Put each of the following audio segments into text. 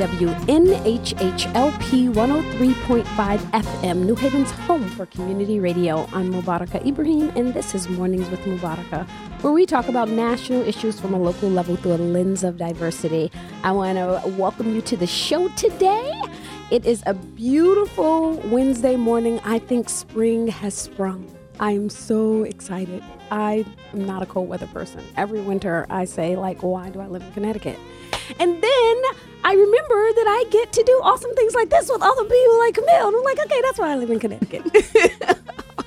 WNHHLP 103.5 FM, New Haven's home for community radio. I'm Mubaraka Ibrahim, and this is Mornings with Mubaraka, where we talk about national issues from a local level through a lens of diversity. I want to welcome you to the show today. It is a beautiful Wednesday morning. I think spring has sprung. I'm so excited. I am not a cold weather person. Every winter I say, like, why do I live in Connecticut? And then I remember that I get to do awesome things like this with other people like Camille. And I'm like, okay, that's why I live in Connecticut.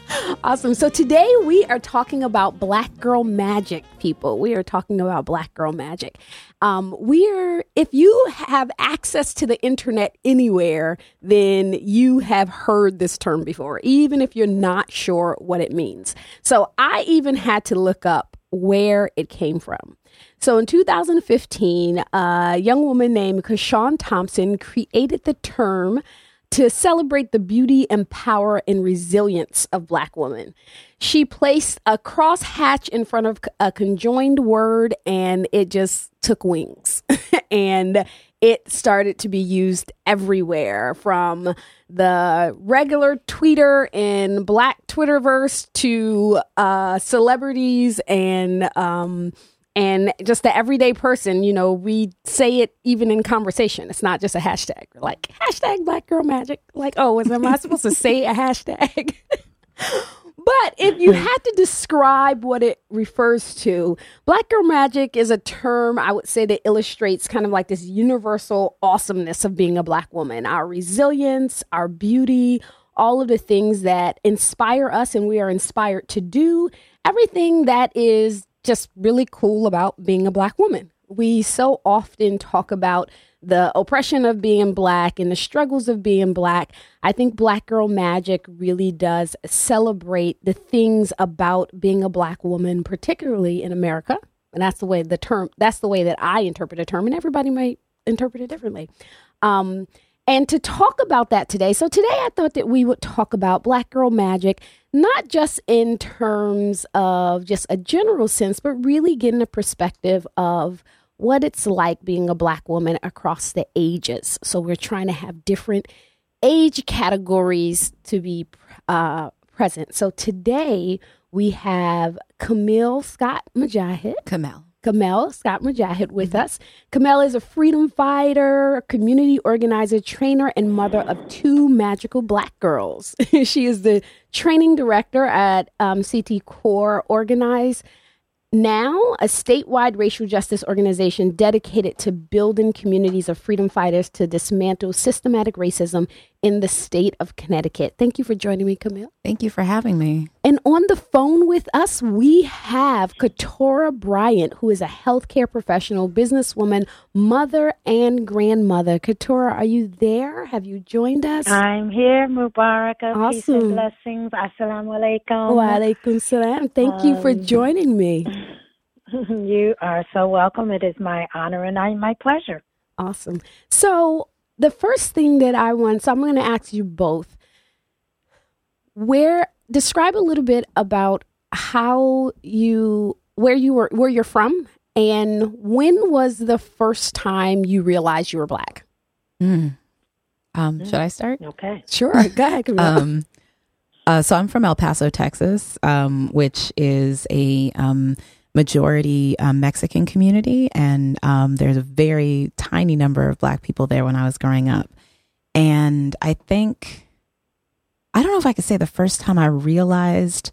awesome. So today we are talking about Black Girl Magic, people. We are talking about Black Girl Magic. Um, we're, if you have access to the internet anywhere, then you have heard this term before, even if you're not sure what it means. So I even had to look up where it came from. So in 2015, a young woman named CaShawn Thompson created the term to celebrate the beauty and power and resilience of Black women. She placed a crosshatch in front of a conjoined word and it just took wings. and it started to be used everywhere from the regular tweeter in Black Twitterverse to uh, celebrities and um, and just the everyday person, you know, we say it even in conversation. It's not just a hashtag. like hashtag Black Girl Magic. Like, oh, was am I supposed to say a hashtag? but if you had to describe what it refers to, Black Girl Magic is a term I would say that illustrates kind of like this universal awesomeness of being a Black woman, our resilience, our beauty, all of the things that inspire us and we are inspired to do, everything that is just really cool about being a black woman. We so often talk about the oppression of being black and the struggles of being black. I think Black Girl Magic really does celebrate the things about being a black woman, particularly in America. And that's the way the term, that's the way that I interpret a term, and everybody might interpret it differently. Um, and to talk about that today, so today I thought that we would talk about Black Girl Magic, not just in terms of just a general sense, but really getting a perspective of what it's like being a Black woman across the ages. So we're trying to have different age categories to be uh, present. So today we have Camille Scott Mujahid. Camille. Camille Scott Mujahid with mm-hmm. us. Camille is a freedom fighter, community organizer, trainer, and mother of two magical black girls. she is the training director at um, CT Core Organize now a statewide racial justice organization dedicated to building communities of freedom fighters to dismantle systematic racism in the state of Connecticut. Thank you for joining me, Camille. Thank you for having me. And on the phone with us, we have Katora Bryant, who is a healthcare professional, businesswoman, mother, and grandmother. Katora, are you there? Have you joined us? I'm here, Mubaraka. Awesome. Peace and blessings. Assalamu alaikum. Wa alaikum salam. Thank um, you for um, joining me. You are so welcome. It is my honor and I, my pleasure. Awesome. So, the first thing that I want, so I'm going to ask you both, where describe a little bit about how you, where you were, where you're from, and when was the first time you realized you were black? Mm. Um, mm. Should I start? Okay, sure. Go ahead. um, uh, so I'm from El Paso, Texas, um, which is a um, majority um, Mexican community, and um, there's a very tiny number of Black people there when I was growing up. And I think, I don't know if I could say the first time I realized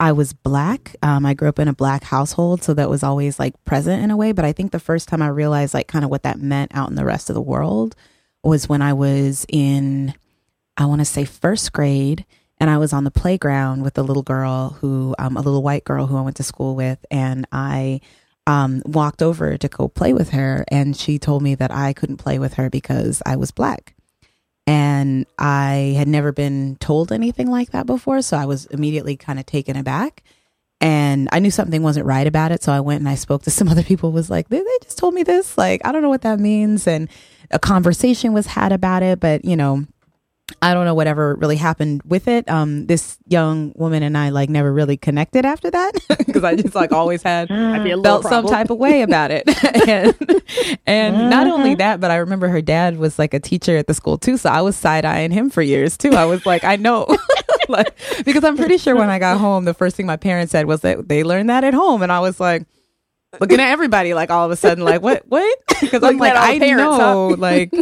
I was Black. Um, I grew up in a Black household, so that was always like present in a way. But I think the first time I realized like kind of what that meant out in the rest of the world was when I was in, I want to say first grade and I was on the playground with a little girl who, um, a little white girl who I went to school with, and I um, walked over to go play with her, and she told me that I couldn't play with her because I was black. And I had never been told anything like that before, so I was immediately kind of taken aback. And I knew something wasn't right about it, so I went and I spoke to some other people. Was like, they, they just told me this, like I don't know what that means, and a conversation was had about it. But you know, I don't know whatever really happened with it. Um, this young woman and I like never really connected after that because I just like always had felt some type of way about it. and and mm-hmm. not only that, but I remember her dad was like a teacher at the school too, so I was side eyeing him for years too. I was like, I know, like because I'm pretty sure when I got home, the first thing my parents said was that they learned that at home, and I was like looking at everybody like all of a sudden like what what because i'm like i parents, know huh? like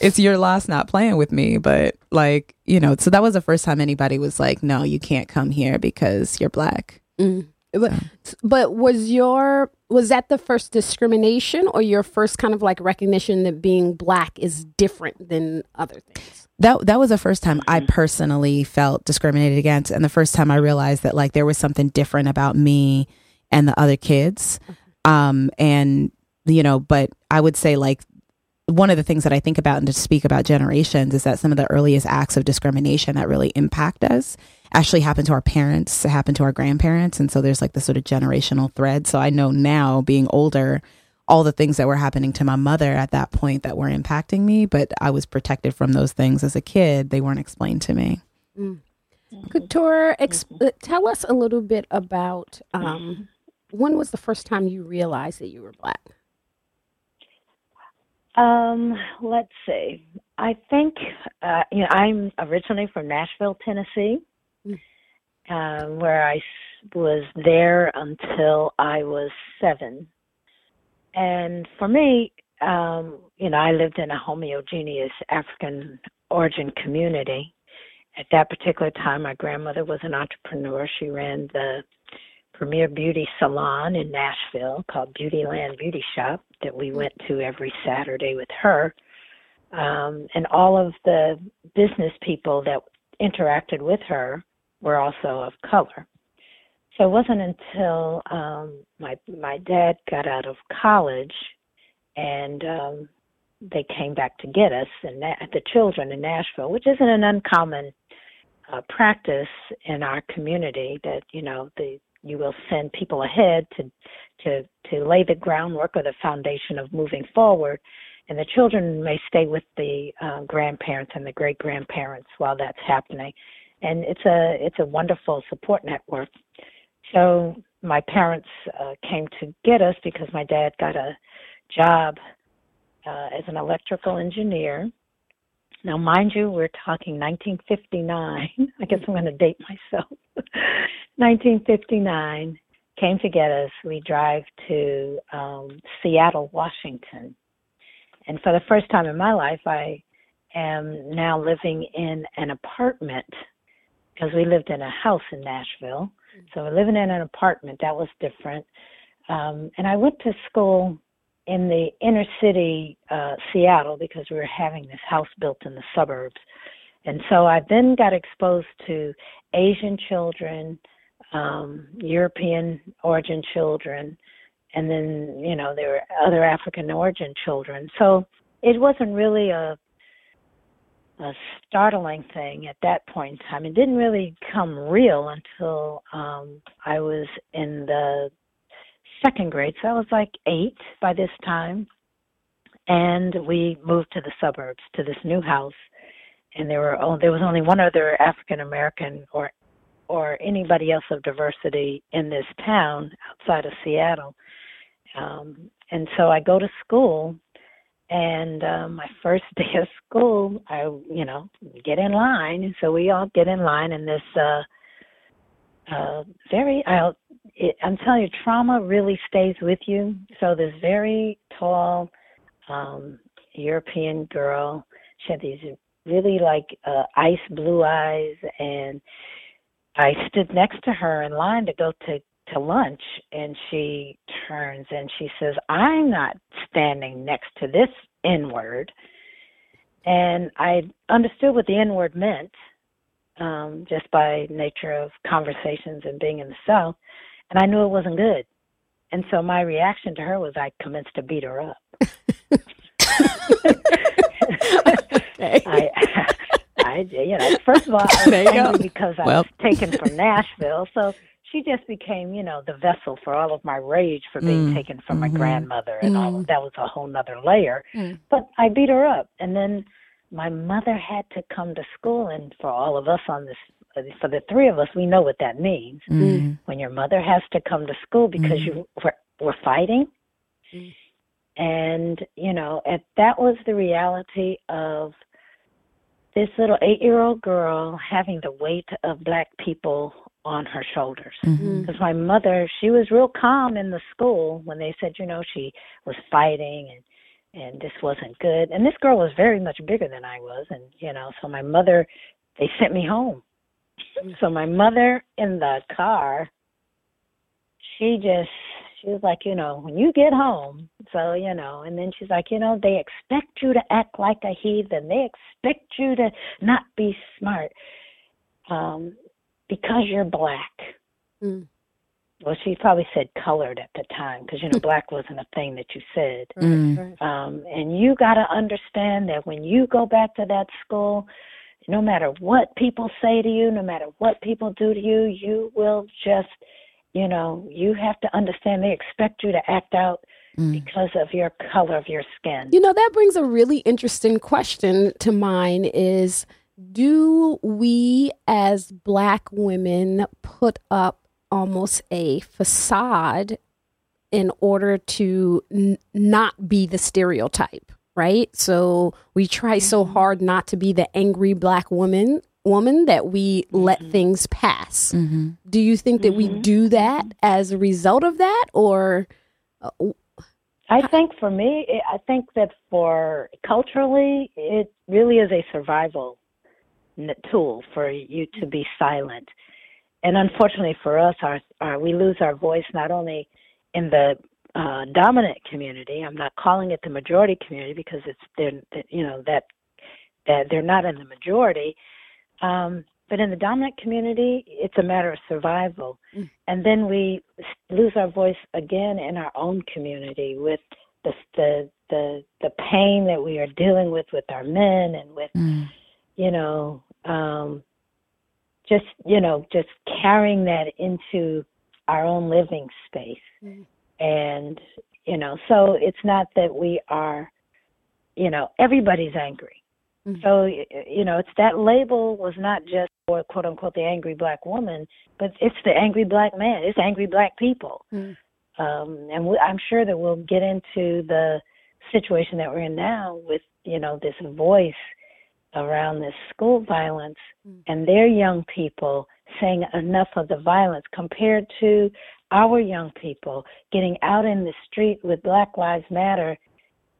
it's your loss not playing with me but like you know so that was the first time anybody was like no you can't come here because you're black mm. but, but was your was that the first discrimination or your first kind of like recognition that being black is different than other things that that was the first time I personally felt discriminated against, and the first time I realized that like there was something different about me and the other kids. Um, and, you know, but I would say like one of the things that I think about and to speak about generations is that some of the earliest acts of discrimination that really impact us actually happened to our parents, happened to our grandparents. And so there's like this sort of generational thread. So I know now being older, all the things that were happening to my mother at that point that were impacting me, but I was protected from those things as a kid. They weren't explained to me. Mm. Katora, exp- uh, tell us a little bit about um, when was the first time you realized that you were black? Um, let's see. I think uh, you know I'm originally from Nashville, Tennessee, mm. um, where I was there until I was seven. And for me, um, you know, I lived in a homogeneous African origin community. At that particular time, my grandmother was an entrepreneur. She ran the premier beauty salon in Nashville called Beautyland Beauty Shop that we went to every Saturday with her. Um, and all of the business people that interacted with her were also of color. So it wasn't until um, my my dad got out of college and um, they came back to get us and the children in Nashville, which isn't an uncommon uh, practice in our community. That you know the you will send people ahead to to to lay the groundwork or the foundation of moving forward. And the children may stay with the uh, grandparents and the great grandparents while that's happening. And it's a it's a wonderful support network. So my parents uh, came to get us because my dad got a job uh, as an electrical engineer now, mind you, we're talking 1959. I guess I'm going to date myself. 1959 came to get us. We drive to um, Seattle, Washington. And for the first time in my life, I am now living in an apartment because we lived in a house in Nashville. So we're living in an apartment. That was different. Um, and I went to school in the inner city uh, Seattle because we were having this house built in the suburbs. And so I then got exposed to Asian children, um, European origin children, and then, you know, there were other African origin children. So it wasn't really a a startling thing at that point in time. It didn't really come real until um I was in the second grade, so I was like eight by this time. And we moved to the suburbs to this new house, and there were oh, there was only one other African American or or anybody else of diversity in this town outside of Seattle. Um, and so I go to school, and uh, my first day of school, I you know get in line, and so we all get in line, and this uh, uh, very I'll it, I'm telling you, trauma really stays with you. So this very tall um, European girl, she had these really like uh, ice blue eyes, and I stood next to her in line to go to to lunch, and she turns and she says, "I'm not standing next to this N word." And I understood what the N word meant um, just by nature of conversations and being in the South and I knew it wasn't good. And so my reaction to her was I commenced to beat her up. I, I, you know, first of all, I was angry because I well. was taken from Nashville, so she just became, you know, the vessel for all of my rage for being mm. taken from mm-hmm. my grandmother, and mm. all of that was a whole nother layer. Mm. But I beat her up, and then my mother had to come to school, and for all of us on this, for the three of us, we know what that means. Mhm. When your mother has to come to school because Mhm. you were, were fighting, Mm. and you know, and that was the reality of this little eight-year-old girl having the weight of black people on her shoulders because my mother she was real calm in the school when they said you know she was fighting and and this wasn't good and this girl was very much bigger than i was and you know so my mother they sent me home so my mother in the car she just she was like you know when you get home so you know and then she's like you know they expect you to act like a heathen they expect you to not be smart um because you're black Mm. well she probably said colored at the time because you know black wasn't a thing that you said Mm. Um and you got to understand that when you go back to that school no matter what people say to you no matter what people do to you you will just you know you have to understand they expect you to act out Mm. because of your color of your skin You know, that brings a really interesting question to mind is do we as black women put up almost a facade in order to n- not be the stereotype, right? So we try so hard not to be the angry black woman woman that we let things pass. Mhm. Do you think that we do that as a result of that or uh, I think for me, I think that for culturally, it really is a survival tool for you to be silent. And unfortunately for us, our, our we lose our voice not only in the uh, dominant community. I'm not calling it the majority community because it's they're you know that that they're not in the majority. Um, but in the dominant community, it's a matter of survival. Mm. And then we lose our voice again in our own community with the the the the pain that we are dealing with with our men and with Mm. you know um just you know just carrying that into our own living space Mhm. And you know so it's not that we are you know everybody's angry Mhm. so you know it's that label was not just for quote unquote the angry black woman but it's the angry black man it's angry black people Mm. um and we, i'm sure that we'll get into the situation that we're in now with you know this voice around this school violence Mm. and their young people saying enough of the violence compared to our young people getting out in the street with Black Lives Matter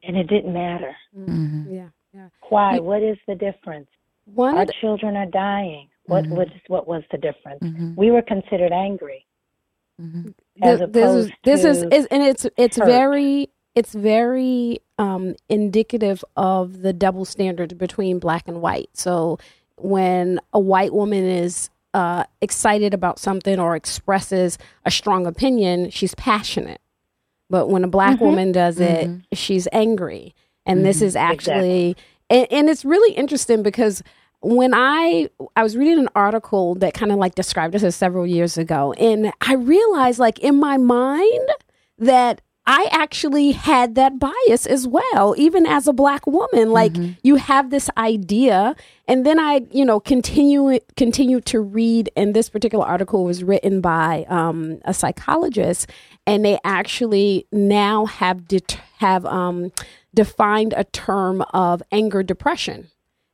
and it didn't matter. Mhm. yeah, yeah. Why? You- what is the difference? One Our children are dying. What Mhm. what is what was the difference? Mhm. We were considered angry. Mhm. as Th- this is opposed this is, to is and it's it's hurt. very it's very um indicative of the double standard between black and white so when a white woman is uh excited about something or expresses a strong opinion she's passionate but when a black Mhm. woman does it Mhm. she's angry and this Mhm. is actually and, and it's really interesting because when I I was reading an article that kind of like described this several years ago, and I realized like in my mind that I actually had that bias as well, even as a black woman. Like Mhm. you have this idea, and then I, you know, continue continue to read. And this particular article was written by um, a psychologist, and they actually now have det- have um, defined a term of anger depression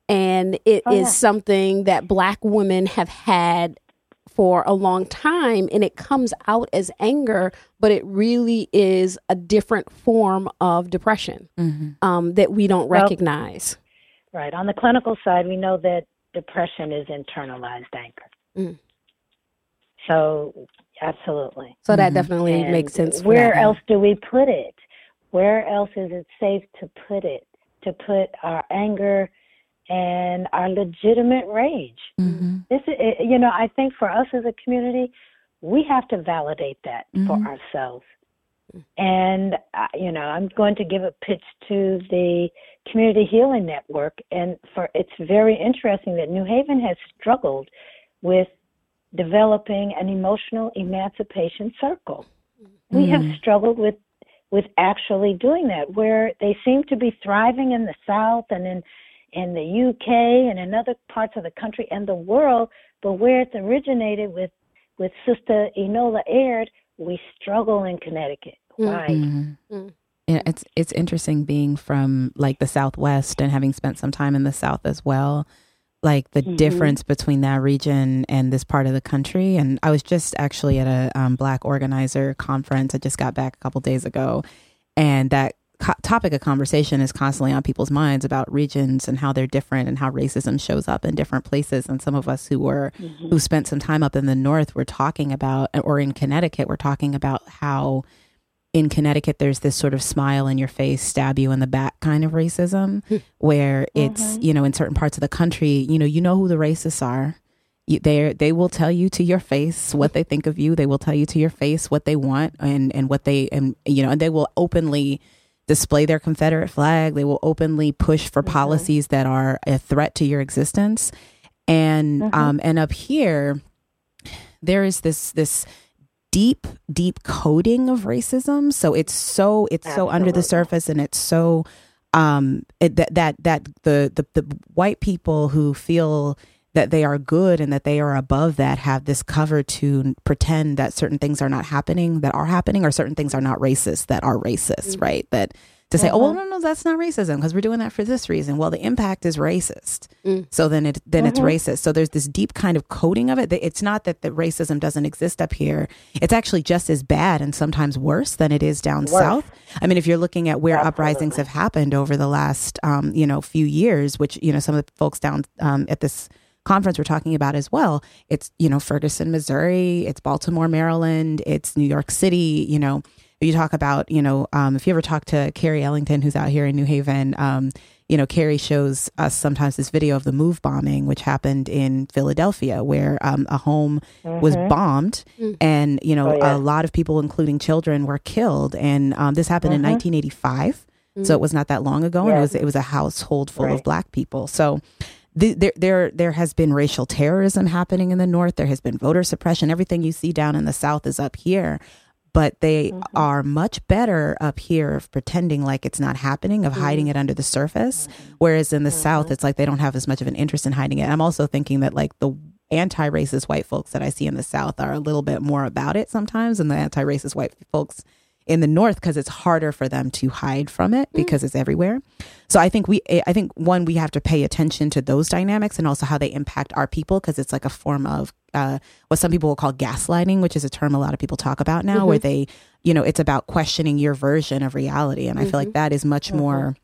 and it is Oh, yeah. something that black women have had for a long time and it comes out as anger but it really is a different form of depression Mhm. um, that we don't Well- recognize Right. On the clinical side, we know that depression is internalized anger. Mm. So, absolutely. so that Mhm. definitely And makes sense Where that. else do we put it? Where else is it safe to put it? To put our anger and our legitimate rage. Mhm. This is, you know, I think for us as a community, we have to validate that for Mhm. ourselves. And uh, you know, I'm going to give a pitch to the Community Healing Network, and for it's very interesting that New Haven has struggled with developing an emotional emancipation circle. We have Mhm. struggled with with actually doing that, where they seem to be thriving in the South and in in the UK and in other parts of the country and the world, but where it's originated with with Sister Enola Aird, we struggle in Connecticut. Why? Mm-hmm. Mm. Yeah, it's it's interesting being from like the Southwest and having spent some time in the South as well. Like the mm-hmm. difference between that region and this part of the country. And I was just actually at a um, Black organizer conference. I just got back a couple days ago, and that co- topic of conversation is constantly on people's minds about regions and how they're different and how racism shows up in different places. And some of us who were mm-hmm. who spent some time up in the north were talking about, or in Connecticut, we're talking about how in Connecticut there's this sort of smile in your face, stab you in the back kind of racism, where it's mm-hmm. you know in certain parts of the country, you know, you know who the racists are. they they will tell you to your face what they think of you. They will tell you to your face what they want and and what they and you know and they will openly display their Confederate flag. They will openly push for mm-hmm. policies that are a threat to your existence. And mm-hmm. um, and up here, there is this this deep deep coding of racism. So it's so it's Absolutely. so under the surface, and it's so um it, that that that the, the the white people who feel that they are good and that they are above that have this cover to pretend that certain things are not happening that are happening or certain things are not racist that are racist, mm-hmm. right? That to say, uh-huh. oh well, mm-hmm. no, no, that's not racism because we're doing that for this reason. Well, the impact is racist, mm. so then it then it's mm-hmm. racist. So there's this deep kind of coding of it. It's not that the racism doesn't exist up here. It's actually just as bad and sometimes worse than it is down worse. south. I mean, if you're looking at where Absolutely. uprisings have happened over the last um, you know few years, which you know some of the folks down um, at this conference we're talking about as well. It's, you know, Ferguson, Missouri, it's Baltimore, Maryland, it's New York City, you know. You talk about, you know, um, if you ever talk to Carrie Ellington, who's out here in New Haven, um, you know, Carrie shows us sometimes this video of the move bombing, which happened in Philadelphia, where um, a home mm-hmm. was bombed, mm-hmm. and you know, oh, yeah. a lot of people, including children, were killed. And um, this happened mm-hmm. in 1985, so it was not that long ago, and it was it was a household full right. of black people. So the, there there there has been racial terrorism happening in the north. There has been voter suppression. Everything you see down in the south is up here, but they mm-hmm. are much better up here of pretending like it's not happening, of mm-hmm. hiding it under the surface. Mm-hmm. Whereas in the mm-hmm. south, it's like they don't have as much of an interest in hiding it. I'm also thinking that like the anti-racist white folks that I see in the south are a little bit more about it sometimes, and the anti-racist white folks in the north because it's harder for them to hide from it mm. because mm. it's everywhere. So I think we I think one we have to pay attention to those dynamics and also how they impact our people because it's like a form of uh, what some people will call gaslighting, which is a term a lot of people talk about now, mm-hmm. where they you know it's about questioning your version of reality, and mm-hmm. I feel like mm-hmm. that is much mm-hmm. more.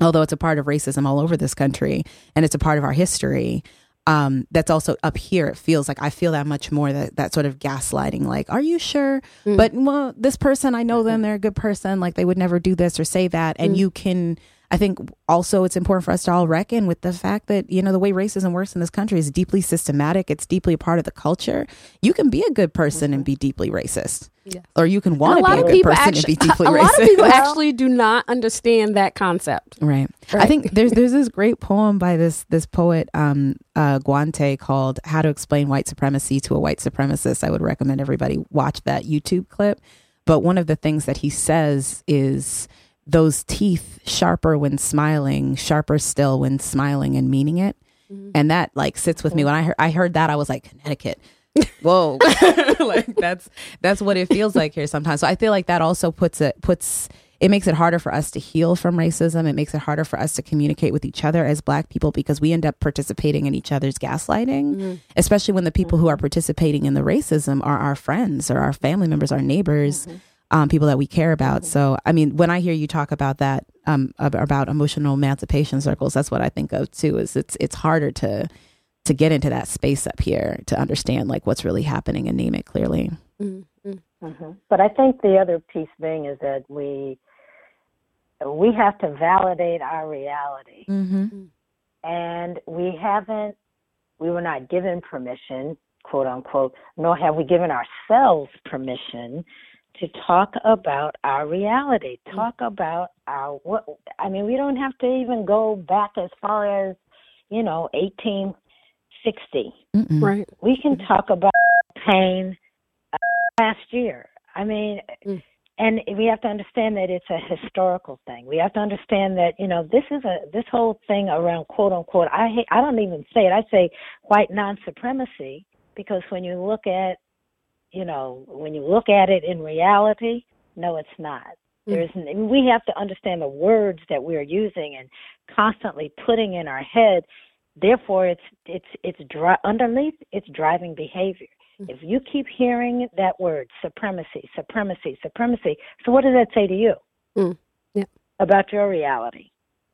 Although it's a part of racism all over this country and it's a part of our history, um, that's also up here. It feels like I feel that much more that that sort of gaslighting. Like, are you sure? Mm. But well, this person, I know them. Mm-hmm. They're a good person. Like, they would never do this or say that. And mm. you can I think also it's important for us to all reckon with the fact that, you know, the way racism works in this country is deeply systematic. It's deeply a part of the culture. You can be a good person and be deeply racist. Yes. Or you can want to be a good person actually, and be deeply a racist. A lot of people actually do not understand that concept. Right. right. I think there's there's this great poem by this this poet um, uh, Guante called "How to Explain White Supremacy to a White Supremacist." I would recommend everybody watch that YouTube clip. But one of the things that he says is those teeth sharper when smiling, sharper still when smiling and meaning it. Mm-hmm. And that like sits with me. When I heard I heard that, I was like, Connecticut. Whoa. like that's that's what it feels like here sometimes. So I feel like that also puts it puts it makes it harder for us to heal from racism. It makes it harder for us to communicate with each other as black people because we end up participating in each other's gaslighting, mm-hmm. especially when the people mm-hmm. who are participating in the racism are our friends or our family members, our neighbors. Mm-hmm um, people that we care about. So, I mean, when I hear you talk about that, um, about emotional emancipation circles, that's what I think of too. Is it's it's harder to to get into that space up here to understand like what's really happening and name it clearly. Mm-hmm. Mm-hmm. But I think the other piece thing is that we we have to validate our reality, mm-hmm. and we haven't. We were not given permission, quote unquote, nor have we given ourselves permission to talk about our reality, mm. talk about our what I mean, we don't have to even go back as far as, you know, 1860. Mm-mm. Right. We can talk about pain uh, last year. I mean, mm. and we have to understand that it's a historical thing. We have to understand that you know this is a this whole thing around quote unquote. I hate, I don't even say it. I say white non supremacy because when you look at you know when you look at it in reality, no, it's not. Mm. There's we have to understand the words that we're using and constantly putting in our head. Therefore, it's it's it's dri- underneath it's driving behavior. Mm-hmm. If you keep hearing that word, supremacy, supremacy, supremacy, so what does that say to you mm. yeah. about your reality?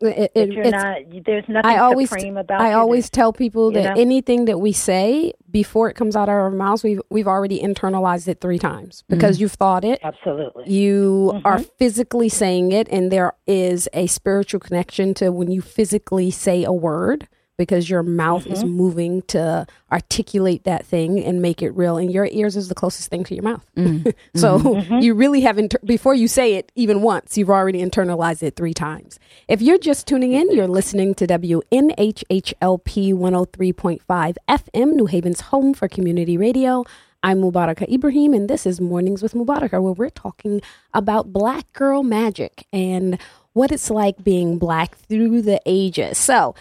It, it, you're not, there's nothing I always, supreme about I always tell people that know? anything that we say before it comes out of our mouths, we've we've already internalized it three times because mm-hmm. you've thought it. Absolutely. You mm-hmm. are physically saying it, and there is a spiritual connection to when you physically say a word because your mouth mm-hmm. is moving to articulate that thing and make it real and your ears is the closest thing to your mouth mm-hmm. so mm-hmm. you really have inter- before you say it even once you've already internalized it three times if you're just tuning in you're listening to WNHHLP 103.5 FM New Haven's home for community radio I'm Mubaraka Ibrahim, and this is Mornings with Mubaraka, where we're talking about black girl magic and what it's like being black through the ages. So,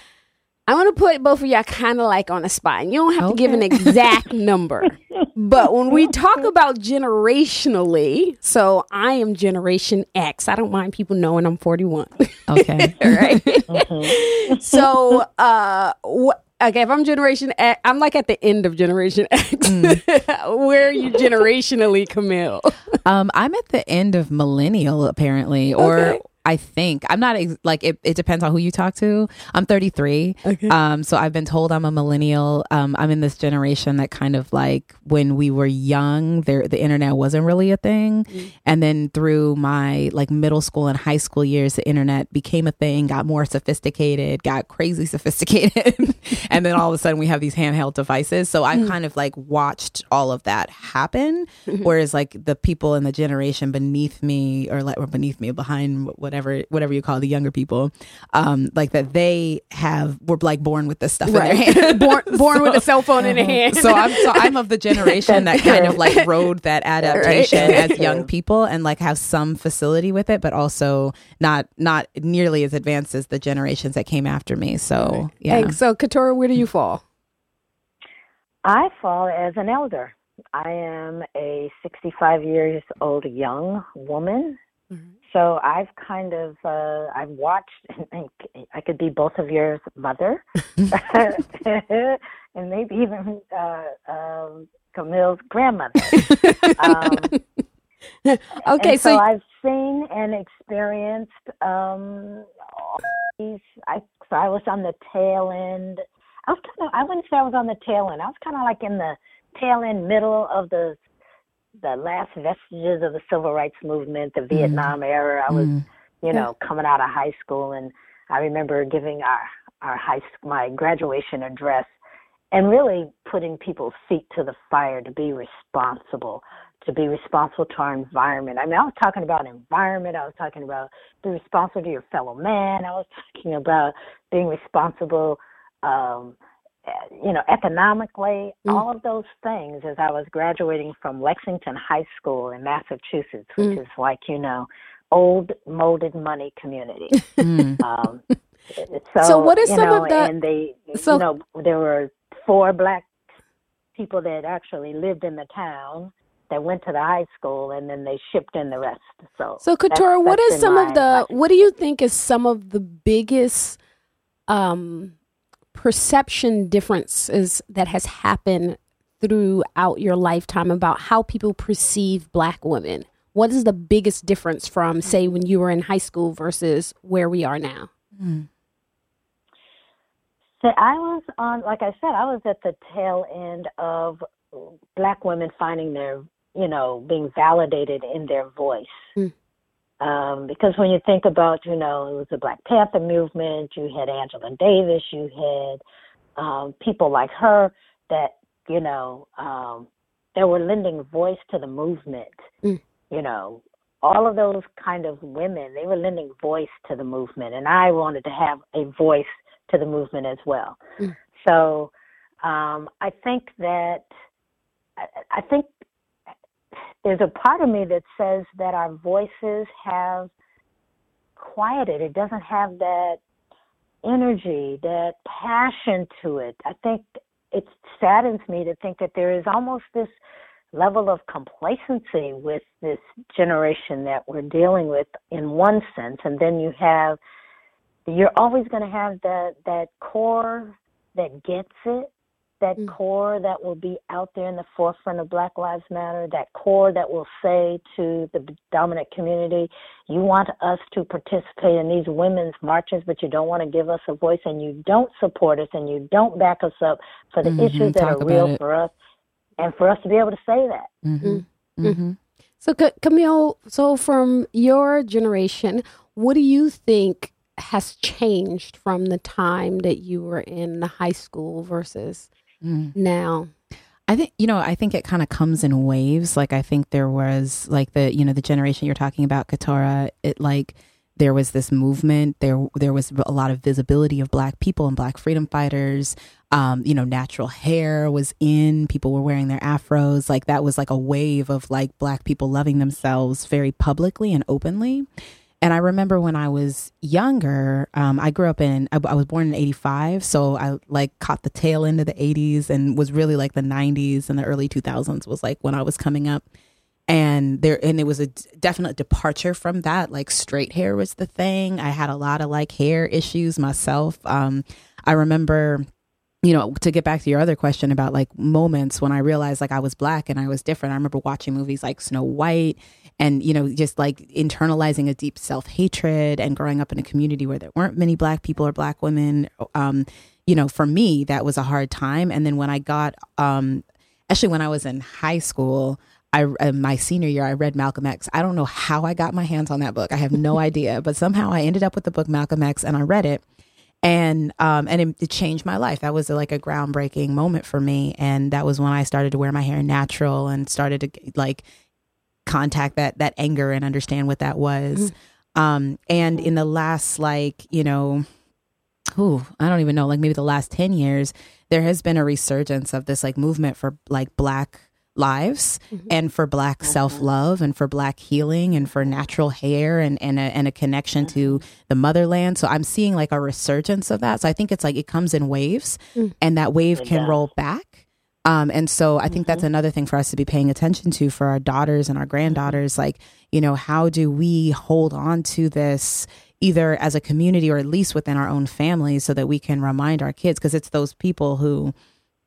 I want to put both of y'all kind of like on a spot. And you don't have okay. to give an exact number. But when we talk about generationally, so I am Generation X. I don't mind people knowing I'm 41. Okay. right? Mm-hmm. so, uh, what? Okay, if I'm Generation X, I'm like at the end of Generation X. Mm. Where are you generationally, Camille? Um, I'm at the end of millennial, apparently, or okay. I think I'm not ex- like it, it depends on who you talk to. I'm 33. Okay. Um, so I've been told I'm a millennial. Um, I'm in this generation that kind of like when we were young, there the internet wasn't really a thing, mm. and then through my like middle school and high school years, the internet became a thing, got more sophisticated, got crazy sophisticated, and then all of a sudden we have these handheld devices. So I mm. kind of like watched all of that happen, mm-hmm. whereas like the people in the generation beneath me or like or beneath me behind what whatever whatever you call the younger people, um, like that they have were like born with this stuff right. in their hand, born born so, with a cell phone in their hand. So I'm so I'm of the generation that kind of like rode that adaptation right. as young people and like have some facility with it, but also not not nearly as advanced as the generations that came after me. So yeah. Hey, so Katora, where do you fall? I fall as an elder. I am a 65 years old young woman. So I've kind of uh, I've watched. And I could be both of your mother, and maybe even uh, um, Camille's grandmother. um, okay, so, so I've seen and experienced um, these. I so I was on the tail end. I was kind of. I wouldn't say I was on the tail end. I was kind of like in the tail end, middle of the the last vestiges of the civil rights movement, the mm. Vietnam era. I was, mm. you know, coming out of high school, and I remember giving our our high my graduation address, and really putting people's feet to the fire to be responsible, to be responsible to our environment. I mean, I was talking about environment. I was talking about be responsible to your fellow man. I was talking about being responsible. Um, you know, economically, mm. all of those things as I was graduating from Lexington High School in Massachusetts, which mm. is like, you know, old molded money community. Mm. Um, so, so, what is some know, of the and they so, you know, there were four black people that actually lived in the town that went to the high school and then they shipped in the rest. So So Katora, what is some of the what do you think is some of the biggest um perception differences that has happened throughout your lifetime about how people perceive black women? What is the biggest difference from, say, when you were in high school versus where we are now? Mm. So I was on, like I said, I was at the tail end of black women finding their, you know, being validated in their voice. Mm. Um, because when you think about, you know, it was the Black Panther movement, you had Angela Davis, you had um, people like her that, you know, um, that were lending voice to the movement. Mm. You know, all of those kind of women, they were lending voice to the movement, and I wanted to have a voice to the movement as well. Mm. So um, I think that I, I think there's a part of me that says that our voices have quieted. It doesn't have that energy, that passion to it. I think it saddens me to think that there is almost this level of complacency with this generation that we're dealing with in one sense and then you have you're always going to have that that core that gets it that mm. core that will be out there in the forefront of Black Lives Matter, that core that will say to the dominant community, you want us to participate in these women's marches, but you don't want to give us a voice and you don't support us and you don't back us up for the mm-hmm. issues that Talk are real it. for us and for us to be able to say that. Mm-hmm. Mm-hmm. mm-hmm. So, Camille, so from your generation, what do you think has changed from the time that you were in high school versus mm. now? I think you know. I think it kind of comes in waves. Like I think there was like the you know the generation you're talking about, Katora, It like there was this movement. There there was a lot of visibility of Black people and Black freedom fighters. Um, you know, natural hair was in. People were wearing their afros. Like that was like a wave of like Black people loving themselves very publicly and openly. And I remember when I was younger, um, I grew up in, I, I, was born in 85. So I like caught the tail end of the 80s and was really like the 90s and the early 2000s was like when I was coming up. And there, and it was a definite departure from that. Like straight hair was the thing. I had a lot of like hair issues myself. Um, I remember you know, to get back to your other question about like moments when I realized like I was black and I was different, I remember watching movies like Snow White and, you know, just like internalizing a deep self hatred and growing up in a community where there weren't many black people or black women. Um, you know, for me, that was a hard time. And then when I got, um, actually, when I was in high school, I, uh, my senior year, I read Malcolm X. I don't know how I got my hands on that book. I have no idea, but somehow I ended up with the book Malcolm X and I read it and um and it, it, changed my life. That was a, like a groundbreaking moment for me. And that was when i started to wear my hair natural and started to like contact that that anger and understand what that was. Mm-hmm. um and in the last like you know who i don't even know like maybe the last 10 years there has been a resurgence of this like movement for like black lives mm-hmm. and for black mm-hmm. self-love and for black healing and for natural hair and and a, and a connection mm-hmm. to the motherland so i'm seeing like a resurgence of that so i think it's like it comes in waves mm. and that wave can roll back um, and so I think that's mm-hmm. another thing for us to be paying attention to for our daughters and our granddaughters. Like, you know, how do we hold on to this either as a community or at least within our own families so that we can remind our kids? Because it's those people who,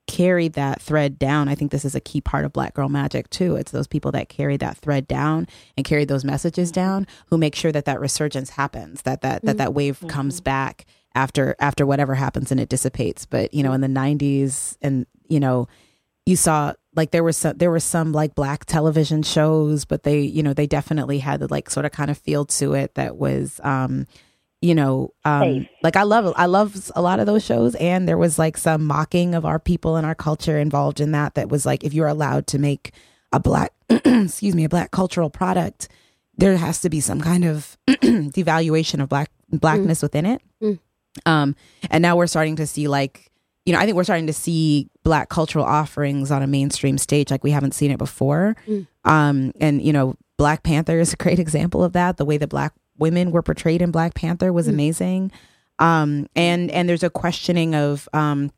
carry that thread down. I think this is a key part of Black Girl Magic too. It's those people that carry that thread down and carry those messages mm-hmm. down who make sure that that resurgence happens, that that that that wave mm-hmm. comes back after after whatever happens and it dissipates. But you know, in the '90s, and you know, you saw like there was some there were some like black television shows, but they you know they definitely had the like sort of kind of feel to it that was. um you know um like i love i love a lot of those shows and there was like some mocking of our people and our culture involved in that that was like if you're allowed to make a black excuse me a black cultural product there has to be some kind of devaluation of black blackness mm. within it mm. um and now we're starting to see like you know i think we're starting to see black cultural offerings on a mainstream stage like we haven't seen it before mm. um and you know black panther is a great example of that the way that black women were portrayed in Black Panther was mm. amazing. Um, and and there's a questioning of um,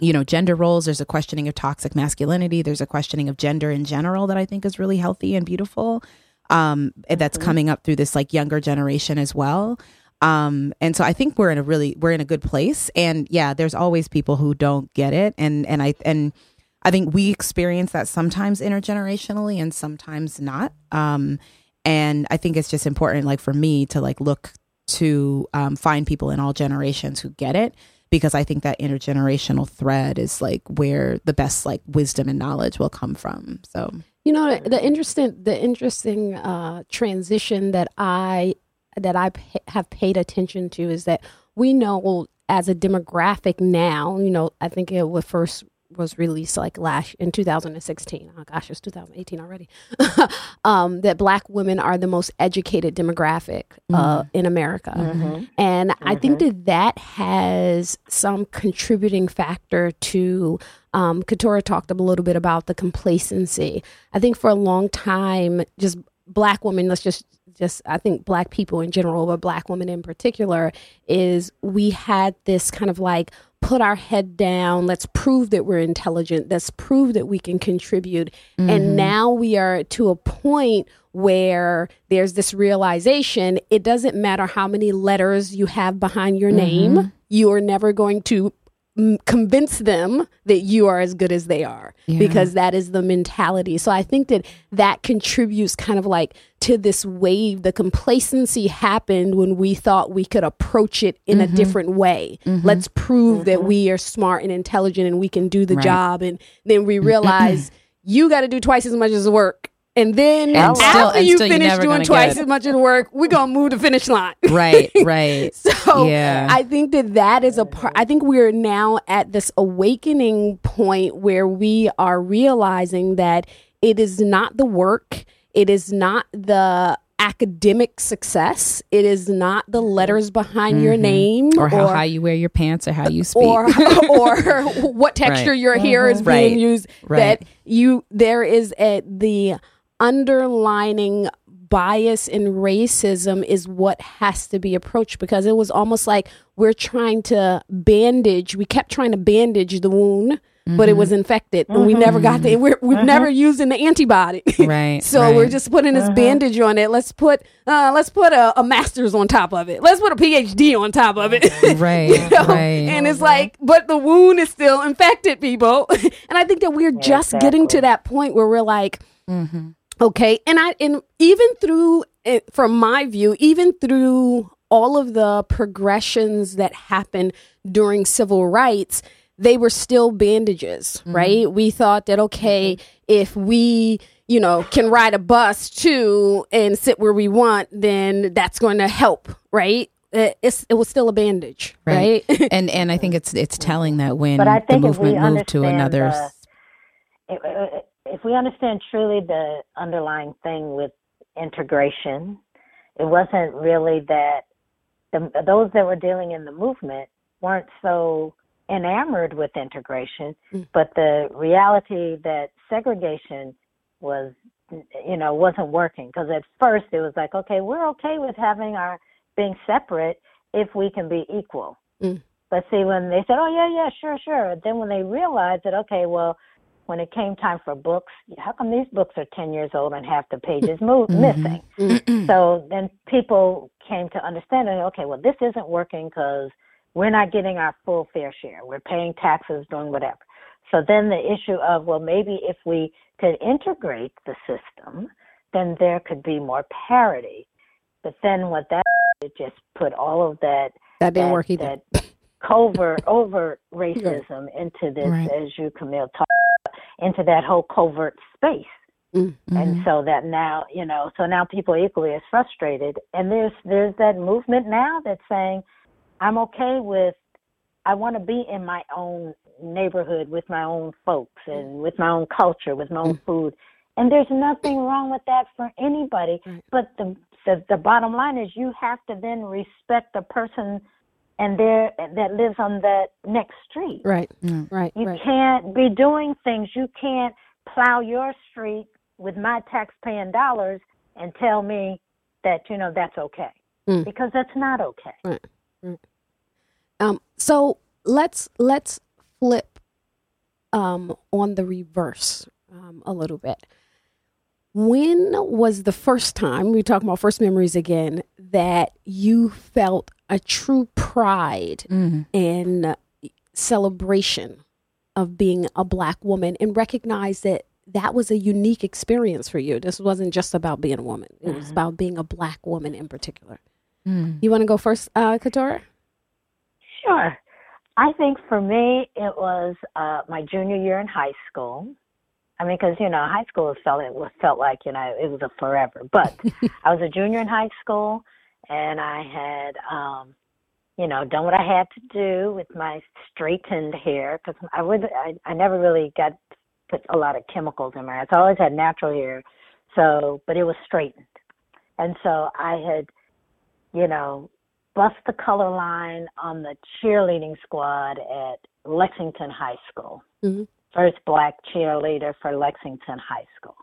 you know gender roles. There's a questioning of toxic masculinity. There's a questioning of gender in general that I think is really healthy and beautiful. Um, that's coming up through this like younger generation as well. Um, and so I think we're in a really we're in a good place. And yeah, there's always people who don't get it, and and I and I think we experience that sometimes intergenerationally and sometimes not. Um, and i think it's just important like for me to like look to um, find people in all generations who get it because i think that intergenerational thread is like where the best like wisdom and knowledge will come from. So you know the, interesting the interesting uh, transition that i that i p- have paid attention to is that we know as a demographic now you know i think it was first was released like last in 2016. Oh gosh, it's 2018 already. um, that black women are the most educated demographic uh, mm-hmm. in America, mm-hmm. and mm-hmm. I think mm-hmm. that that has some contributing factor to um, Katora talked a little bit about the complacency. I think for a long time, just black women, let's just just I think black people in general, but black women in particular, is we had this kind of like put our head down, let's prove that we're intelligent, let's prove that we can contribute. Mm-hmm. And now we are to a point where there's this realization it doesn't matter how many letters you have behind your mm-hmm. name, you are never going to convince them that you are as good as they are yeah. because that is the mentality. So I think that that contributes kind of like to this wave. The complacency happened when we thought we could approach it in mm-hmm. a different way. Mm-hmm. Let's prove mm-hmm. that we are smart and intelligent and we can do the right. job. And then we realize you got to do twice as much as work and then and after still, you finish doing twice as much of the work, we're gonna move the finish line. right, right. so yeah. I think that that is a part. I think we're now at this awakening point where we are realizing that it is not the work, it is not the academic success. It is not the letters behind mm-hmm. your name, or how or, high you wear your pants, or how you speak, or or what texture right. your hair mm-hmm. is being right. used. Right. That you there is a the underlining bias and racism is what has to be approached because it was almost like we're trying to bandage we kept trying to bandage the wound mm-hmm. but it was mm-hmm. infected mm-hmm. and we never got the we have mm-hmm. never used an antibody right so right. we're just putting this mm-hmm. bandage on it let's put uh, let's put a, a, master's on top of it let's put a phd on top of it right, you know? right and it's like but the wound is still infected people and i think that we're just exactly. getting to that point where we're like mm-hmm. Okay. And I, and even through, eh, from my view, even through all of the progressions that happened during civil rights, they were still bandages, mm-hmm. right? We thought that, okay, mm-hmm. if we, you know, can ride a bus too and sit where we want, then that's going to help, right? Eh, it's, it was still a bandage, right? right? and and I think it's it's telling that when the movement moved to another, the, it, if we understand truly the underlying thing with integration, it wasn't really that the, those that were dealing in the movement weren't so enamored with integration, mm. but the reality that segregation was, you know, wasn't working. Because at first it was like, okay, we're okay with having our being separate if we can be equal. Mm. But see, when they said, oh, yeah, yeah, sure, sure, then when they realized that, okay, well, when it came time for books, how come these books are 10 years old and half the pages mo- mm-hmm. missing? Mm-hmm. so then people came to understand, okay, well, this isn't working because we're not getting our full fair share. We're paying taxes, doing whatever. So then the issue of, well, maybe if we could integrate the system, then there could be more parity. But then what that it just put all of that that didn't that, work either. That covert, overt racism into this, right. as you, Camille, talked into that whole covert space. Mm-hmm. And so that now, you know, so now people are equally as frustrated. And there's there's that movement now that's saying, I'm okay with I want to be in my own neighborhood with my own folks and with my own culture, with my own mm-hmm. food. And there's nothing wrong with that for anybody. But the, the the bottom line is you have to then respect the person and there that lives on that next street. Right. Mm. Right. You right. can't be doing things. You can't plow your street with my tax-paying dollars and tell me that you know that's okay mm. because that's not okay. Right. right. Um. So let's let's flip um on the reverse um, a little bit. When was the first time we talk about first memories again that you felt a true pride mm-hmm. and celebration of being a black woman and recognize that that was a unique experience for you. This wasn't just about being a woman. It was mm-hmm. about being a black woman in particular. Mm. You want to go first, uh, Katora? Sure. I think for me, it was uh, my junior year in high school. I mean, because you know, high school felt it felt like you know it was a forever. But I was a junior in high school and I had, um, you know, done what I had to do with my straightened hair because I would, I, I never really got put a lot of chemicals in my hair. I always had natural hair, so but it was straightened, and so I had, you know, bust the color line on the cheerleading squad at Lexington High School. Mm-hmm. First black cheerleader for Lexington High School.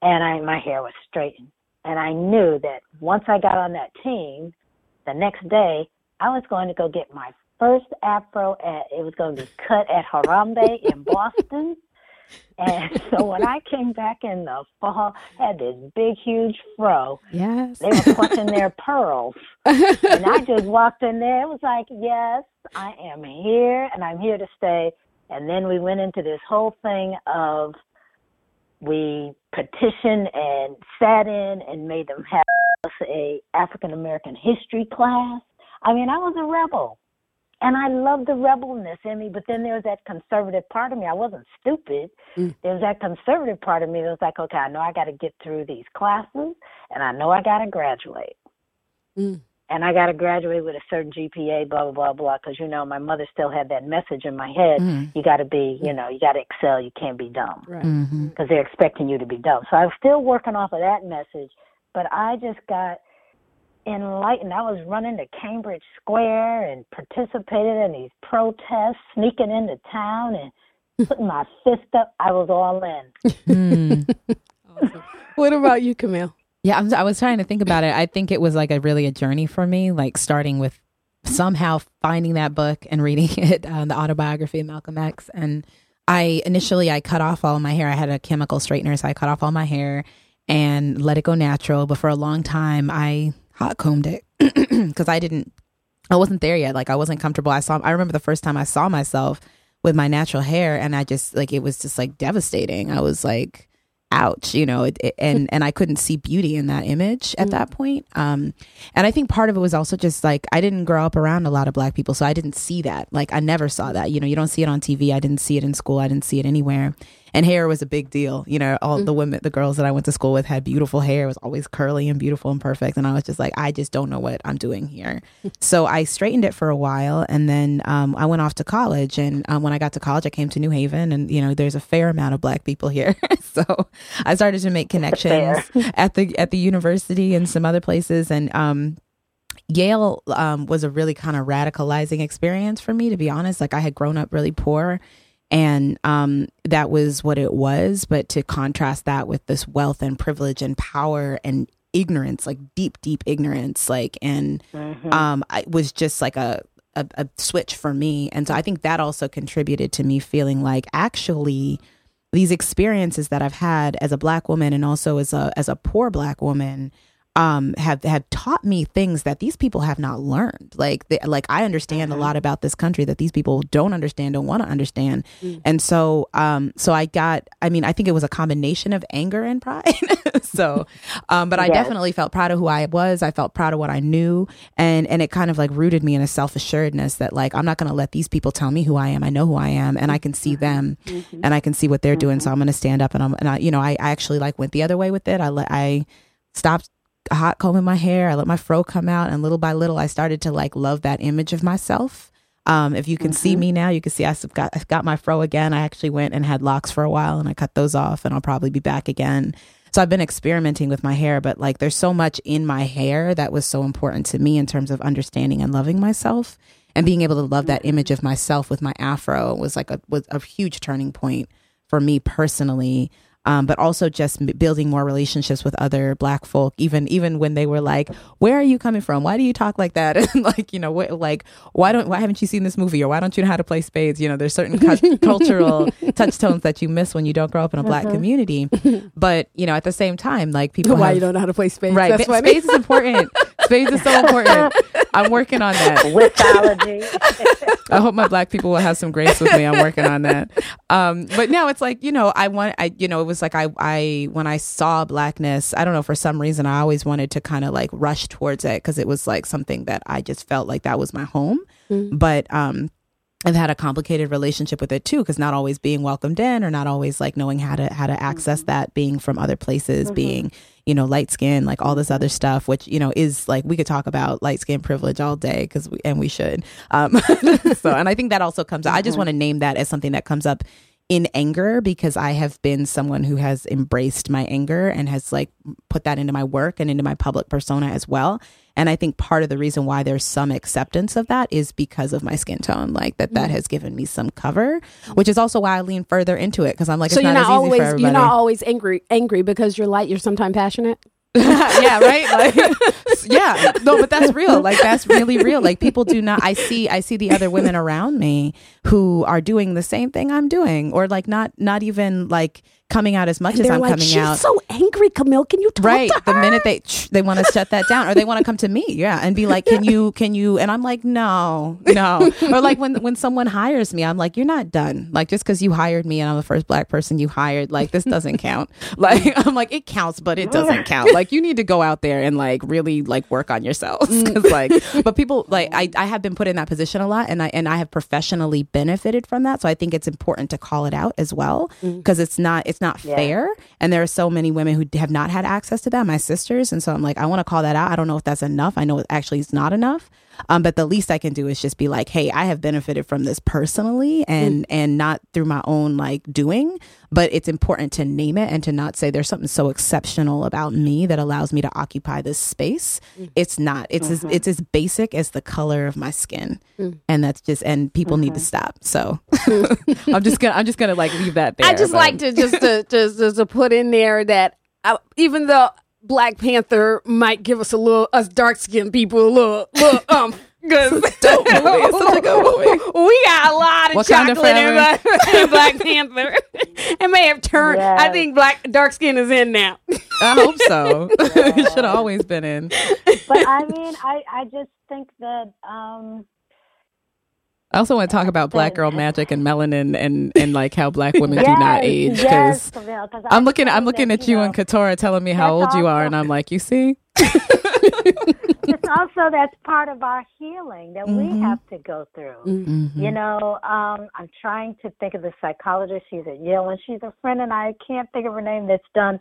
And I my hair was straightened. And I knew that once I got on that team, the next day I was going to go get my first afro at it was going to be cut at Harambe in Boston. And so when I came back in the fall, I had this big, huge fro. Yes. They were clutching their pearls. And I just walked in there. It was like, yes, I am here and I'm here to stay. And then we went into this whole thing of we petitioned and sat in and made them have us a African American history class. I mean, I was a rebel. And I love the rebelness in me, but then there was that conservative part of me. I wasn't stupid. Mm. There was that conservative part of me that was like, okay, I know I got to get through these classes, and I know I got to graduate. Mm. And I got to graduate with a certain GPA, blah, blah, blah, blah, because, you know, my mother still had that message in my head. Mm. You got to be, you know, you got to excel. You can't be dumb Right. Mhm. because they're expecting you to be dumb. So I was still working off of that message, but I just got enlightened. I was running to Cambridge Square and participated in these protests, sneaking into town and putting my fist up. I was all in. Mm. Awesome. What about you, Camille? Yeah, I'm, I was trying to think about it. I think it was like a really a journey for me, like starting with somehow finding that book and reading it, uh, the autobiography of Malcolm X. And I initially I cut off all my hair. I had a chemical straightener, so I cut off all my hair and let it go natural. But for a long time, I hot combed it because I didn't, I wasn't there yet. Like I wasn't comfortable. I saw, I remember the first time I saw myself with my natural hair, and I just like it was just like devastating. I was like ouch you know it, it, and and i couldn't see beauty in that image at that point. Um and i think part of it was also just like i didn't grow up around a lot of black people so i didn't see that. Like i never saw that. You know you don't see it on tv i didn't see it in school. I didn't see it anywhere and hair was a big deal. You know all the women the girls that i went to school with had beautiful hair. It was always curly and beautiful and perfect. And i was just like i just don't know what i'm doing here. So i straightened it for a while. And then um, i went off to college. And um, when i got to college i came to new haven. And you know there's a fair amount of black people here. So i started to make connections at the at the university and some other places. And um Yale um, was a really kind of radicalizing experience for me, to be honest. Like I had grown up really poor, and um, that was what it was. But to contrast that with this wealth and privilege and power and ignorance, like deep, deep ignorance, like and um, I it was just like a, a a switch for me. And so I think that also contributed to me feeling like actually these experiences that I've had as a black woman and also as a as a poor black woman um have have taught me things that these people have not learned. Like they, like I understand a lot about this country that these people don't understand don't want to understand and so um so I got I mean I think it was a combination of anger and pride. So um but I Yes. definitely felt proud of who I was. I felt proud of what I knew. And and it kind of like rooted me in a self-assuredness that like I'm not going to let these people tell me who I am. I know who I am and I can see them and I can see what they're doing. So I'm going to stand up and I'm and I you know I, I actually like went the other way with it. I let I stopped hot combing my hair. I let my fro come out, and little by little, I started to like love that image of myself. Um, if you can see me now, you can see I've got I've got my fro again. I actually went and had locks for a while, and I cut those off, and I'll probably be back again. So I've been experimenting with my hair, but like there's so much in my hair that was so important to me in terms of understanding and loving myself, and being able to love that image of myself with my afro was like a was a huge turning point for me personally um, but also just m- building more relationships with other black folk even even when they were like where are you coming from? Why do you talk like that? And like you know what like why don't why haven't you seen this movie? Or why don't you know how to play spades? You know there's certain cu- cultural touchstones that you miss when you don't grow up in a black community. But you know at the same time like people Why have- you don't know how to play spades? right That's ba- funny. spades is important spades is so important i'm working on that. I hope my black people will have some grace with me. I'm working on that. Um, but now it's like you know, I want, I you know, it was like I, I when I saw blackness, I don't know for some reason I always wanted to kind of like rush towards it because it was like something that I just felt like that was my home. But um, I've had a complicated relationship with it too, because not always being welcomed in, or not always like knowing how to how to access mm-hmm. that, being from other places, mm-hmm. being you know light skin, like all this other stuff, which you know is like we could talk about light skin privilege all day, because we and we should. Um, so, and I think that also comes. Up. I just mm-hmm. want to name that as something that comes up in anger because I have been someone who has embraced my anger and has like put that into my work and into my public persona as well. And I think part of the reason why there's some acceptance of that is because of my skin tone, like that that mm. has given me some cover, which is also why I lean further into it because I'm like, so you're not, not always you're not always angry angry because you're light. You're sometimes passionate. yeah, right. Like, yeah, no, but that's real. Like that's really real. Like people do not. I see. I see the other women around me who are doing the same thing I'm doing, or like not not even like coming out as much as I'm like, coming She's out. So angry, Camille. Can you talk right? the minute they they want to shut that down, or they want to come to me, yeah, and be like, "Can you? Can you?" And I'm like, "No, no." or like when when someone hires me, I'm like, "You're not done. Like just because you hired me and I'm the first black person you hired, like this doesn't count. Like I'm like it counts, but it doesn't count. Like you need to go out there and like really like work on yourselves mm. like, but people like I I have been put in that position a lot, and I and I have professionally benefited from that. So I think it's important to call it out as well because mm. it's not it's not yeah. fair and there are so many women who have not had access to that, my sisters. And so I'm like, I want to call that out. I don't know if that's enough. I know it actually is not enough. Um, but the least I can do is just be like, hey, I have benefited from this personally and mm. and not through my own like doing. But it's important to name it and to not say there's something so exceptional about me that allows me to occupy this space. Mm. It's not. It's mm-hmm. as it's as basic as the color of my skin. Mm. And that's just and people mm-hmm. need to mm-hmm. stop. So I'm just gonna I'm just gonna like leave that there. I just but. like to just to just, just to put in there that I, uh, even though Black Panther might give us a little us dark skinned people a little, little um Cause dope movie. It's such a good movie. We got a lot of what chocolate kind of in, Black Panther. it may have turned. Yes. I think black dark skin is in now. I hope so. it should have always been in. But I mean, I I just think that um, I also want to talk about black girl magic and melanin and, and like how black women yes, do not age because yes, I'm looking I'm looking at you, know, and Katora telling me how old you are and I'm like you see it's also that's part of our healing that mm-hmm. we have to go through. Mm-hmm. You know, um, I'm trying to think of the psychologist. She's at Yale, and she's a friend, and I can't think of her name. That's done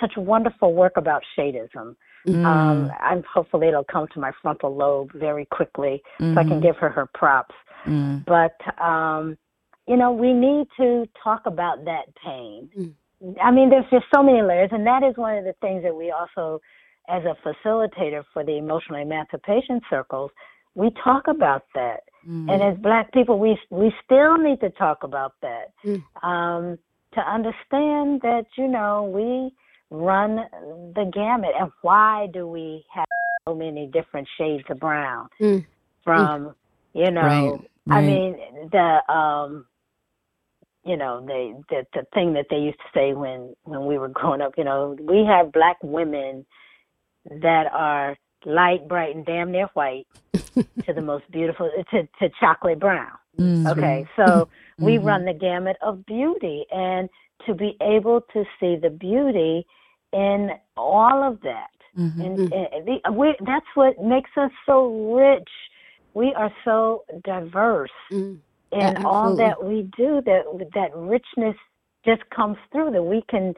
such wonderful work about shadism. Mm. Um, I'm hopefully it'll come to my frontal lobe very quickly, mm-hmm. so I can mm-hmm. give her her props. Mm. But um, you know, we need to talk about that pain. Mm. I mean, there's just so many layers, and that is one of the things that we also, as a facilitator for the emotional emancipation circles, we talk about that. Mm. And as Black people, we we still need to talk about that mm. um, to understand that you know we run the gamut, and why do we have so many different shades of brown mm. from you know, right, right. I mean the um you know, they the the thing that they used to say when when we were growing up, you know, we have black women that are light, bright, and damn near white to the most beautiful to to chocolate brown. Mm-hmm. Okay, so mm-hmm. we run the gamut of beauty, and to be able to see the beauty in all of that, mm-hmm. and, and the, we, that's what makes us so rich we are so diverse mm, in absolutely. all that we do that that richness just comes through that we can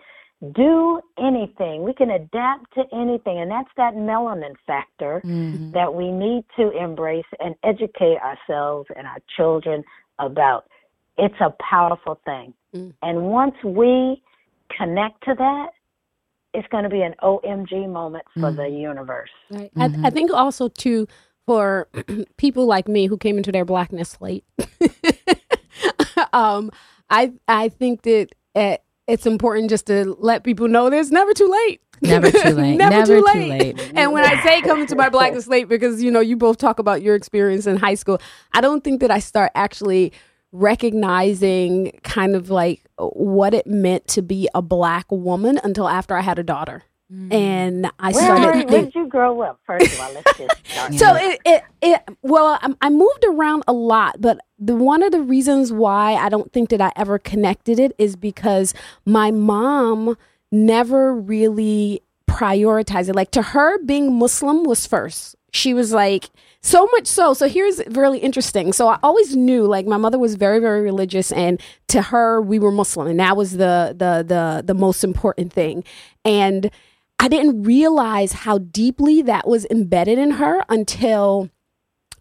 do anything we can adapt to anything and that's that melanin factor mm-hmm. that we need to embrace and educate ourselves and our children about it's a powerful thing mm. and once we connect to that it's going to be an omg moment for mm. the universe right. Mm-hmm. I, I think also too for people like me who came into their blackness late. um, I I think that it, it's important just to let people know there's never too late. Never too late. never, never, too, late. too late. And when I say coming to my blackness late, because you know you both talk about your experience in high school, I don't think that I start actually recognizing kind of like what it meant to be a black woman until after I had a daughter. Mm. And I where, started. Where did you grow up? First of all, let's just start. so it, it, it, well, I, I moved around a lot, but the one of the reasons why I don't think that I ever connected it is because my mom never really prioritized it. Like to her, being Muslim was first. She was like, so much so. So here's really interesting. So I always knew like my mother was very, very religious and to her we were Muslim and that was the the the the most important thing. And I didn't realize how deeply that was embedded in her until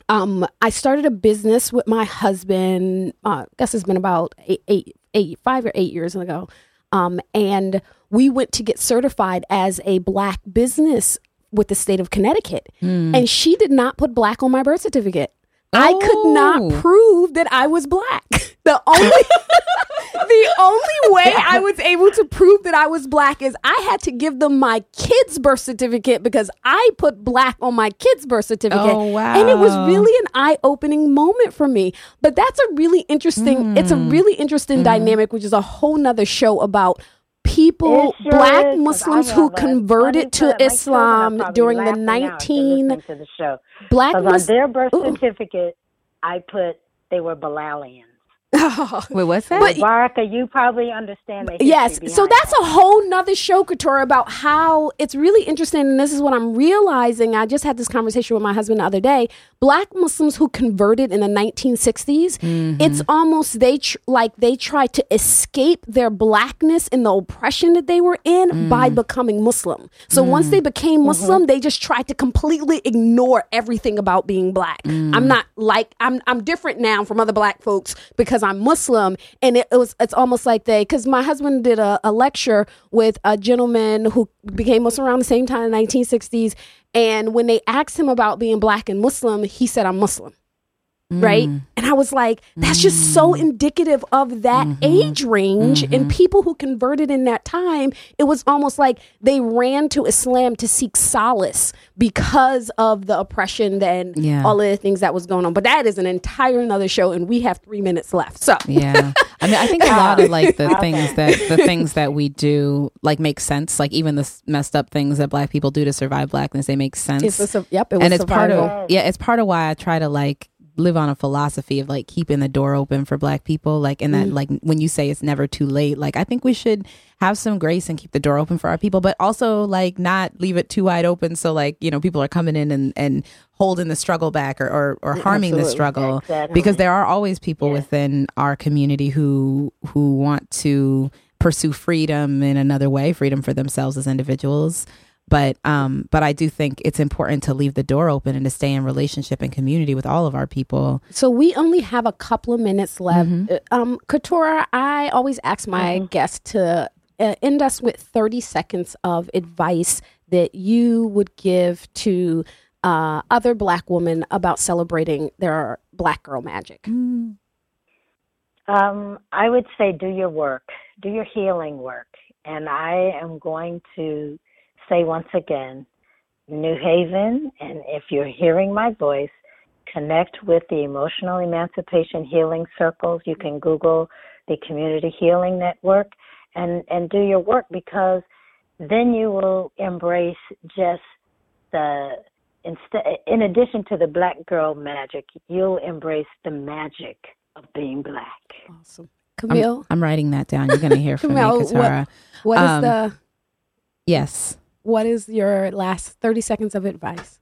um, I started a business with my husband. Uh, I guess it's been about eight, eight, eight, five or eight years ago. Um, and we went to get certified as a black business with the state of Connecticut. Hmm. And she did not put black on my birth certificate. I could not Oh. prove that I was black. The only the only way I was able to prove that I was black is I had to give them my kid's birth certificate because I put black on my kid's birth certificate. Oh, wow. And it was really an eye-opening moment for me. But that's a really interesting it's a Hmm. really interesting Mm-hmm. dynamic, which is a whole nother show about people, sure black is, 'cause Muslims who converted to friend- my children are Islam during the laughing now 19 to the show. black Because on Muslims. their birth Ooh. certificate, I put they were Bilalians. Wait, what's that? But- Baraka, you probably understand the Yes. So that's that. a whole nother show, Katora, about how it's really interesting. And this is what I'm realizing. I just had this conversation with my husband the other day. Black Muslims who converted in the 1960s, Mm-hmm. it's almost they tr- like they tried to escape their blackness and the oppression that they were in Mm. by becoming Muslim. So once they became Muslim, they just tried to completely ignore everything about being black. I'm not like I'm I'm different now from other black folks because I'm Muslim, and it, it was it's almost like they because my husband did a, a lecture with a gentleman who became Muslim around the same time in the 1960s, and when they asked him about being black and Muslim, he said, "I'm Muslim." Right. Mm. And I was like, that's just so mm. indicative of that mm-hmm. age range. And mm-hmm. people who converted in that time, it was almost like they ran to Islam to seek solace because of the oppression and Yeah. all of the things that was going on. But that is an entire another show, and we have three minutes left. So, yeah i mean i think a lot of like the things that the things that we do like make sense like even the messed up things that black people do to survive blackness they make sense it's a, yep, it was and it's part of yeah it's part of why i try to like live on a philosophy of like keeping the door open for black people like and that Mm. like when you say it's never too late like i think we should have some grace and keep the door open for our people but also like not leave it too wide open so like you know people are coming in and and holding the struggle back or or, or harming the absolutely. struggle Exactly. because there are always people Yeah. within our community who who want to pursue freedom in another way freedom for themselves as individuals but um but i do think it's important to leave the door open and to stay in relationship and community with all of our people So we only have a couple of minutes left. Mm-hmm. Uh, Um, Katora, I always ask my guests to uh, end us with 30 seconds of advice that you would give to uh, other black women about celebrating their black girl magic. Um, I would say do your work, do your healing work. And I am going to say once again, New Haven, and if you're hearing my voice, connect with the Emotional Emancipation Healing Circles. You can Google the Community Healing Network and, and do your work because then you will embrace just the instead in addition to the black girl magic, you'll embrace the magic of being black. Awesome. I'm, Camille, I'm writing that down you're gonna hear from me Camille, what- Katora what is um, the yes what is your last 30 seconds of advice?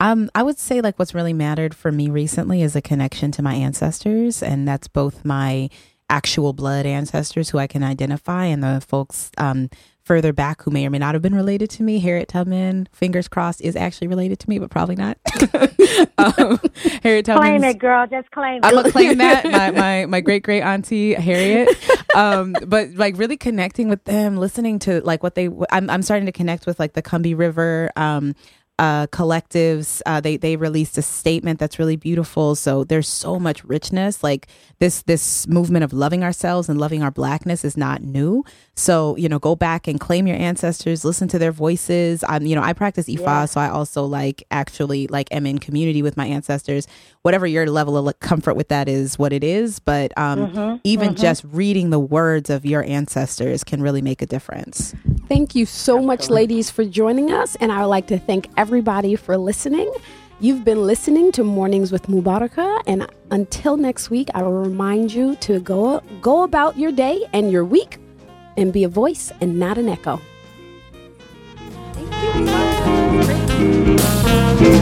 Um, I would say like what's really mattered for me recently is a connection to my ancestors, and that's both my actual blood ancestors who I can identify, and the folks um, further back who may or may not have been related to me. Harriet Tubman, fingers crossed, is actually related to me, but probably not. um, Harriet Tubman. Claim it, girl. Just claim it. I'm it. gonna claim that my my my great great auntie Harriet. Um, but like really connecting with them, listening to like what they. I'm I'm starting to connect with like the Combahee River. Um, uh, collectives. Uh, they they released a statement that's really beautiful. So there's so much richness. Like this this movement of loving ourselves and loving our blackness is not new. So you know, go back and claim your ancestors. Listen to their voices. Um, you know, I practice Ifa, Yeah. so I also like actually like am in community with my ancestors. Whatever your level of like, comfort with that is, what it is. But um, even just reading the words of your ancestors can really make a difference. Thank you so Absolutely. much, ladies, for joining us. And I would like to thank everybody for listening. You've been listening to Mornings with Mubaraka. And until next week, I will remind you to go, go about your day and your week and be a voice and not an echo. Thank you.